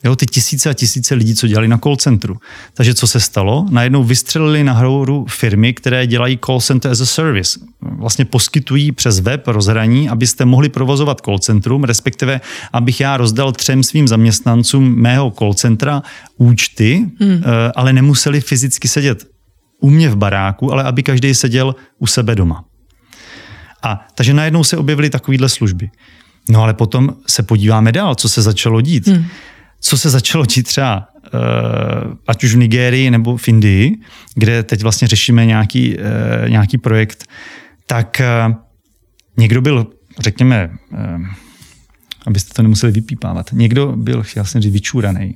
Jo, ty tisíce a tisíce lidí, co dělali na call centru. Takže co se stalo? Najednou vystřelili na hru firmy, které dělají call center as a service. Vlastně poskytují přes web rozhraní, abyste mohli provozovat call centrum, respektive abych já rozdal třem svým zaměstnancům mého call centra účty, hmm. Eh, ale nemuseli fyzicky sedět u mě v baráku, ale aby každý seděl u sebe doma. A takže najednou se objevily takovéhle služby. No ale potom se podíváme dál, co se začalo dít. Hmm co se začalo dít třeba uh, ať už v Nigérii nebo v Indii, kde teď vlastně řešíme nějaký, uh, nějaký projekt, tak uh, někdo byl, řekněme, abyste to nemuseli vypípávat, někdo byl, jsem říct, vyčúraný.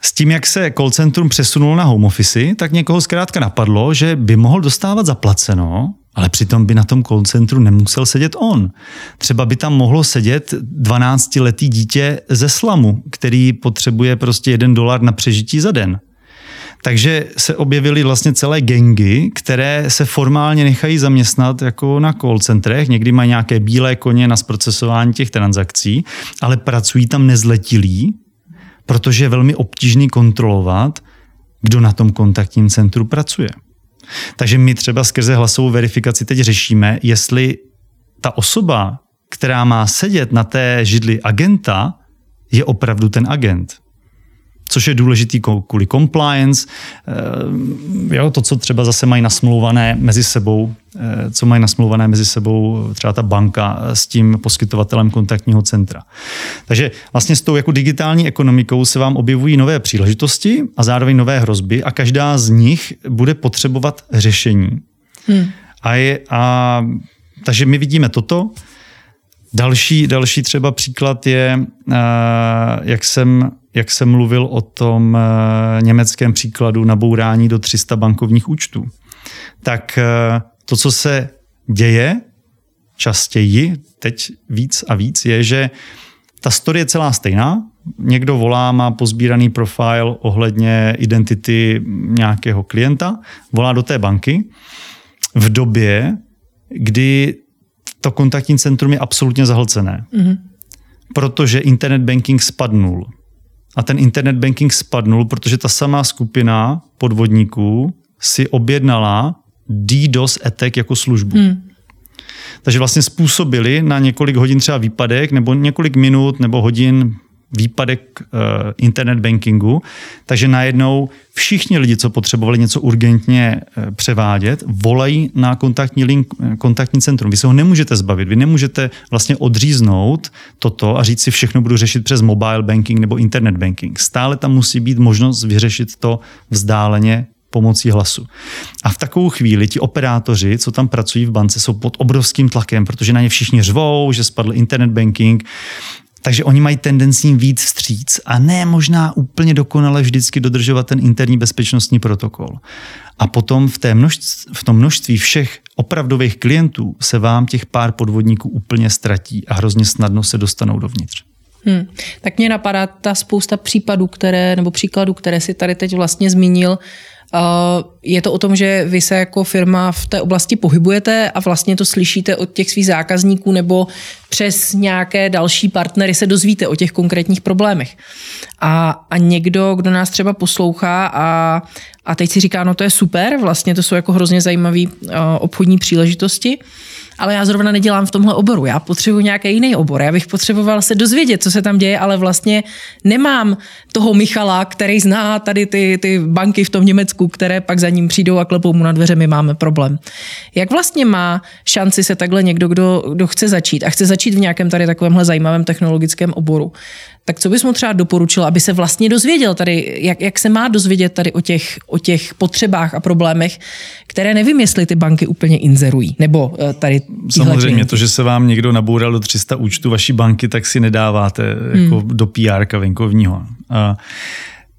S tím, jak se call centrum přesunulo na home office, tak někoho zkrátka napadlo, že by mohl dostávat zaplaceno ale přitom by na tom call centru nemusel sedět on. Třeba by tam mohlo sedět 12-letý dítě ze slamu, který potřebuje prostě jeden dolar na přežití za den. Takže se objevily vlastně celé gengy, které se formálně nechají zaměstnat jako na call centrech. Někdy mají nějaké bílé koně na zprocesování těch transakcí, ale pracují tam nezletilí, protože je velmi obtížný kontrolovat, kdo na tom kontaktním centru pracuje. Takže my třeba skrze hlasovou verifikaci teď řešíme, jestli ta osoba, která má sedět na té židli agenta, je opravdu ten agent což je důležitý kvůli compliance, eh, jo, to, co třeba zase mají nasmluvané mezi sebou, eh, co mají nasmluvané mezi sebou třeba ta banka s tím poskytovatelem kontaktního centra. Takže vlastně s tou jako digitální ekonomikou se vám objevují nové příležitosti a zároveň nové hrozby a každá z nich bude potřebovat řešení. Hmm. A, je, a takže my vidíme toto. Další, další třeba příklad je, eh, jak jsem jak jsem mluvil o tom eh, německém příkladu nabourání do 300 bankovních účtů, tak eh, to, co se děje častěji, teď víc a víc, je, že ta story je celá stejná. Někdo volá, má pozbíraný profil ohledně identity nějakého klienta, volá do té banky v době, kdy to kontaktní centrum je absolutně zahlcené. Mm-hmm. Protože internet banking spadnul a ten internet banking spadnul, protože ta samá skupina podvodníků si objednala DDoS attack jako službu. Hmm. Takže vlastně způsobili na několik hodin třeba výpadek, nebo několik minut nebo hodin výpadek uh, internet bankingu, takže najednou všichni lidi, co potřebovali něco urgentně uh, převádět, volají na kontaktní, link, kontaktní centrum. Vy se ho nemůžete zbavit, vy nemůžete vlastně odříznout toto a říct si všechno budu řešit přes mobile banking nebo internet banking. Stále tam musí být možnost vyřešit to vzdáleně pomocí hlasu. A v takovou chvíli ti operátoři, co tam pracují v bance, jsou pod obrovským tlakem, protože na ně všichni řvou, že spadl internet banking, takže oni mají tendenci víc vstříc a ne možná úplně dokonale vždycky dodržovat ten interní bezpečnostní protokol. A potom v, té množství, v tom množství všech opravdových klientů se vám těch pár podvodníků úplně ztratí a hrozně snadno se dostanou dovnitř. Hmm. Tak mě napadá ta spousta případů, které, nebo příkladů, které si tady teď vlastně zmínil, je to o tom, že vy se jako firma v té oblasti pohybujete a vlastně to slyšíte od těch svých zákazníků nebo přes nějaké další partnery se dozvíte o těch konkrétních problémech. A, a někdo, kdo nás třeba poslouchá a, a teď si říká, no to je super, vlastně to jsou jako hrozně zajímavé obchodní příležitosti, ale já zrovna nedělám v tomhle oboru. Já potřebuji nějaký jiný obor. Já bych potřeboval se dozvědět, co se tam děje, ale vlastně nemám toho Michala, který zná tady ty, ty banky v tom Německu, které pak za ním přijdou a klepou mu na dveře, my máme problém. Jak vlastně má šanci se takhle někdo, kdo, kdo chce začít a chce začít v nějakém tady takovémhle zajímavém technologickém oboru, tak co bys mu třeba doporučil, aby se vlastně dozvěděl tady, jak, jak se má dozvědět tady o těch, o těch potřebách a problémech, které nevím, jestli ty banky úplně inzerují, nebo eh, tady Samozřejmě, to, že se vám někdo naboural do 300 účtu vaší banky, tak si nedáváte hmm. jako do PR venkovního. A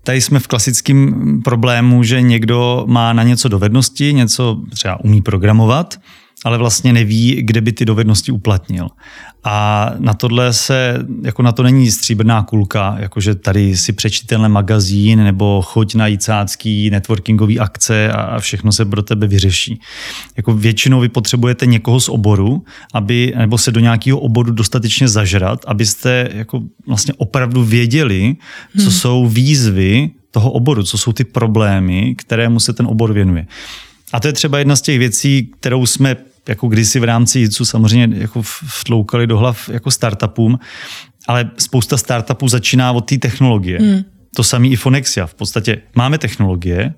Tady jsme v klasickém problému, že někdo má na něco dovednosti, něco třeba umí programovat, ale vlastně neví, kde by ty dovednosti uplatnil. A na tohle se, jako na to není stříbrná kulka, jakože tady si přečti tenhle magazín nebo choď na jícácký networkingový akce a všechno se pro tebe vyřeší. Jako většinou vy potřebujete někoho z oboru, aby, nebo se do nějakého oboru dostatečně zažrat, abyste jako vlastně opravdu věděli, co hmm. jsou výzvy toho oboru, co jsou ty problémy, kterému se ten obor věnuje. A to je třeba jedna z těch věcí, kterou jsme jako kdysi v rámci JITSu samozřejmě jako vtloukali do hlav jako startupům, ale spousta startupů začíná od té technologie. Hmm. To samý i Fonexia. V podstatě máme technologie,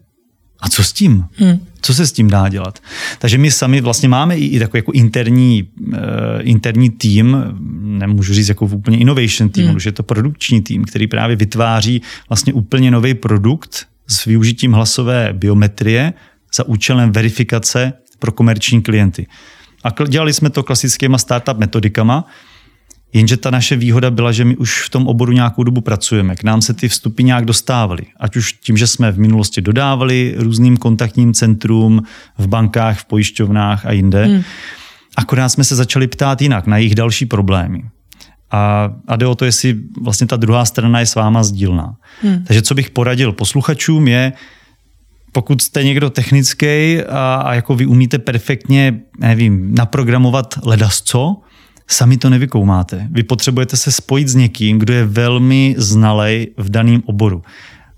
a co s tím? Hmm. Co se s tím dá dělat? Takže my sami vlastně máme i, i takový jako interní, uh, interní tým, nemůžu říct jako úplně innovation tým, hmm. už je to produkční tým, který právě vytváří vlastně úplně nový produkt s využitím hlasové biometrie za účelem verifikace pro komerční klienty. A dělali jsme to klasickýma startup metodikama, jenže ta naše výhoda byla, že my už v tom oboru nějakou dobu pracujeme. K nám se ty vstupy nějak dostávaly. Ať už tím, že jsme v minulosti dodávali různým kontaktním centrům, v bankách, v pojišťovnách a jinde. Hmm. Akorát jsme se začali ptát jinak na jejich další problémy. A, a jde o to, jestli vlastně ta druhá strana je s váma sdílná. Hmm. Takže co bych poradil posluchačům je, pokud jste někdo technický a, a jako vy umíte perfektně, nevím, naprogramovat ledasco, sami to nevykoumáte. Vy potřebujete se spojit s někým, kdo je velmi znalej v daném oboru.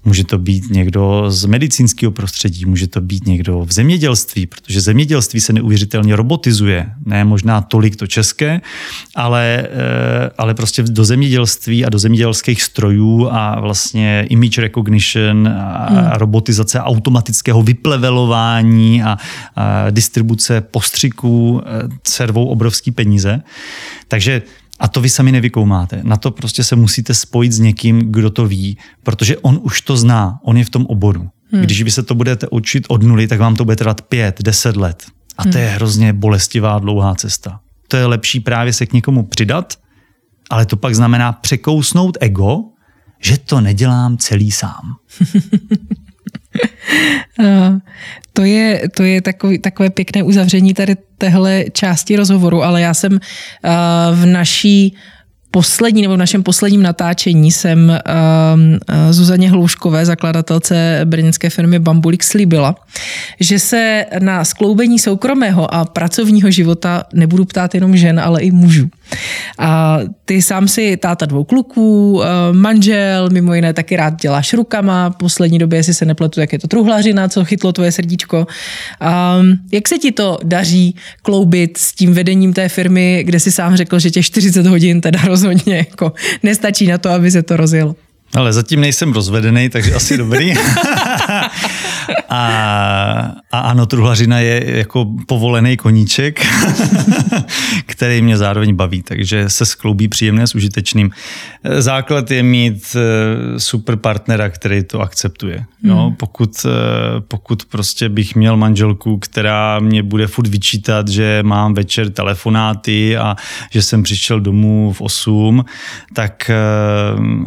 Může to být někdo z medicínského prostředí, může to být někdo v zemědělství, protože zemědělství se neuvěřitelně robotizuje. Ne možná tolik to české, ale, eh, ale prostě do zemědělství a do zemědělských strojů a vlastně image recognition a hmm. robotizace automatického vyplevelování a, a distribuce postřiků eh, servou obrovský peníze. Takže a to vy sami nevykoumáte. Na to prostě se musíte spojit s někým, kdo to ví, protože on už to zná, on je v tom oboru. Hmm. Když vy se to budete učit od nuly, tak vám to bude trvat pět, deset let. A to hmm. je hrozně bolestivá, dlouhá cesta. To je lepší právě se k někomu přidat, ale to pak znamená překousnout ego, že to nedělám celý sám. to je, to je takový, takové pěkné uzavření tady téhle části rozhovoru, ale já jsem v naší poslední nebo v našem posledním natáčení jsem uh, Zuzaně Hlouškové, zakladatelce brněnské firmy Bambulik, slíbila, že se na skloubení soukromého a pracovního života nebudu ptát jenom žen, ale i mužů. A ty sám si táta dvou kluků, eh, manžel, mimo jiné taky rád děláš rukama, poslední době, jestli se nepletu, jak je to truhlařina, co chytlo tvoje srdíčko. A jak se ti to daří kloubit s tím vedením té firmy, kde si sám řekl, že těch 40 hodin teda rozhodně jako nestačí na to, aby se to rozjelo? Ale zatím nejsem rozvedený, takže asi dobrý. a, a ano, truhlařina je jako povolený koníček, který mě zároveň baví, takže se skloubí příjemné s užitečným. Základ je mít eh, super partnera, který to akceptuje. No, pokud, eh, pokud prostě bych měl manželku, která mě bude furt vyčítat, že mám večer telefonáty a že jsem přišel domů v 8, tak eh,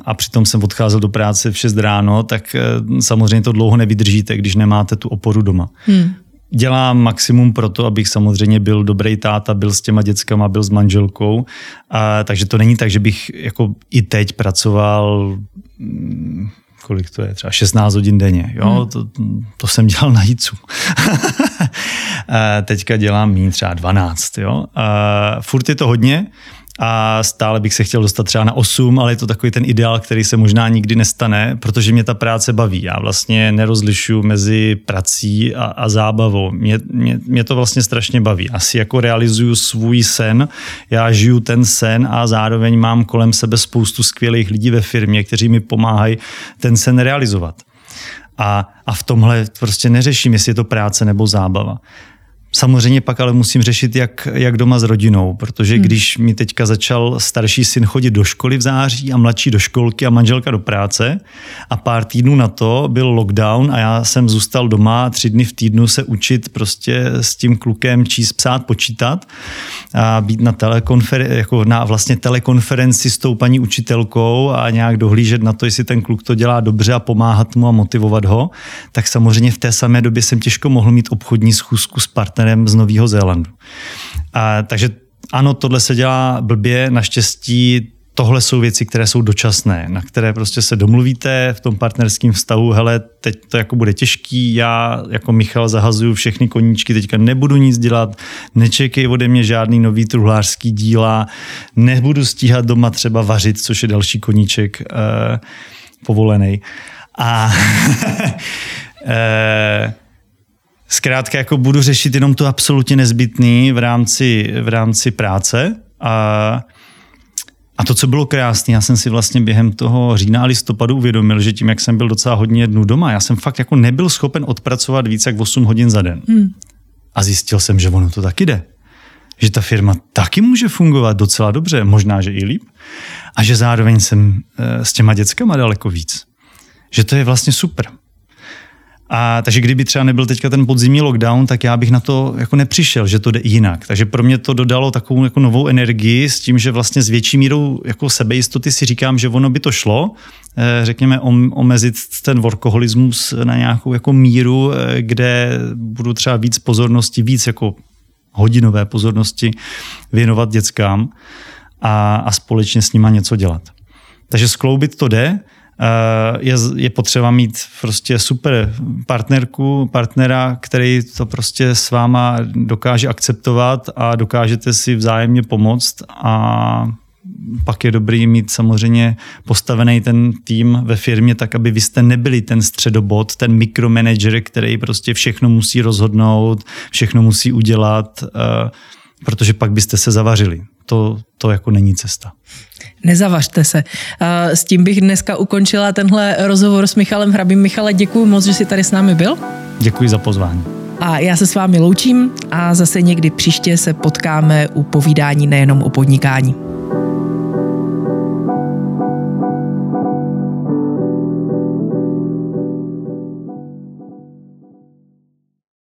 a přitom jsem odcházel do práce v 6 ráno, tak samozřejmě to dlouho nevydržíte, když nemáte tu oporu doma. Hmm dělám maximum pro to, abych samozřejmě byl dobrý táta, byl s těma dětskama, byl s manželkou. A, takže to není tak, že bych jako i teď pracoval mm, kolik to je, třeba 16 hodin denně. Jo? Hmm. To, to jsem dělal na jícu. Teďka dělám méně třeba 12. Jo? A furt je to hodně, a stále bych se chtěl dostat třeba na 8, ale je to takový ten ideál, který se možná nikdy nestane, protože mě ta práce baví. Já vlastně nerozlišuju mezi prací a, a zábavou. Mě, mě, mě to vlastně strašně baví. Asi jako realizuju svůj sen, já žiju ten sen a zároveň mám kolem sebe spoustu skvělých lidí ve firmě, kteří mi pomáhají ten sen realizovat. A, a v tomhle prostě neřeším, jestli je to práce nebo zábava. Samozřejmě pak ale musím řešit, jak, jak doma s rodinou, protože hmm. když mi teďka začal starší syn chodit do školy v září a mladší do školky a manželka do práce a pár týdnů na to byl lockdown a já jsem zůstal doma tři dny v týdnu se učit prostě s tím klukem číst, psát, počítat a být na, telekonfer- jako na vlastně telekonferenci s tou paní učitelkou a nějak dohlížet na to, jestli ten kluk to dělá dobře a pomáhat mu a motivovat ho, tak samozřejmě v té samé době jsem těžko mohl mít obchodní schůzku s partnerem partnerem z Nového Zélandu. A, takže ano, tohle se dělá blbě, naštěstí tohle jsou věci, které jsou dočasné, na které prostě se domluvíte v tom partnerském vztahu, hele, teď to jako bude těžký, já jako Michal zahazuju všechny koníčky, teďka nebudu nic dělat, nečekej ode mě žádný nový truhlářský díla, nebudu stíhat doma třeba vařit, což je další koníček eh, povolený. A eh, zkrátka jako budu řešit jenom to absolutně nezbytný v rámci, v rámci práce a a to, co bylo krásné, já jsem si vlastně během toho října a listopadu uvědomil, že tím, jak jsem byl docela hodně dnů doma, já jsem fakt jako nebyl schopen odpracovat víc jak 8 hodin za den. Hmm. A zjistil jsem, že ono to taky jde. Že ta firma taky může fungovat docela dobře, možná, že i líp. A že zároveň jsem eh, s těma dětskama daleko víc. Že to je vlastně super. A takže kdyby třeba nebyl teďka ten podzimní lockdown, tak já bych na to jako nepřišel, že to jde jinak. Takže pro mě to dodalo takovou jako novou energii s tím, že vlastně s větší mírou jako sebejistoty si říkám, že ono by to šlo, eh, řekněme, omezit ten workoholismus na nějakou jako míru, eh, kde budu třeba víc pozornosti, víc jako hodinové pozornosti věnovat dětskám a, a společně s nima něco dělat. Takže skloubit to jde, je, je potřeba mít prostě super partnerku, partnera, který to prostě s váma dokáže akceptovat a dokážete si vzájemně pomoct a pak je dobrý mít samozřejmě postavený ten tým ve firmě tak, aby vy jste nebyli ten středobod, ten mikromanager, který prostě všechno musí rozhodnout, všechno musí udělat, eh, protože pak byste se zavařili. To, to jako není cesta. Nezavařte se. S tím bych dneska ukončila tenhle rozhovor s Michalem Hrabým. Michale, děkuji moc, že jsi tady s námi byl. Děkuji za pozvání. A já se s vámi loučím a zase někdy příště se potkáme u povídání nejenom o podnikání.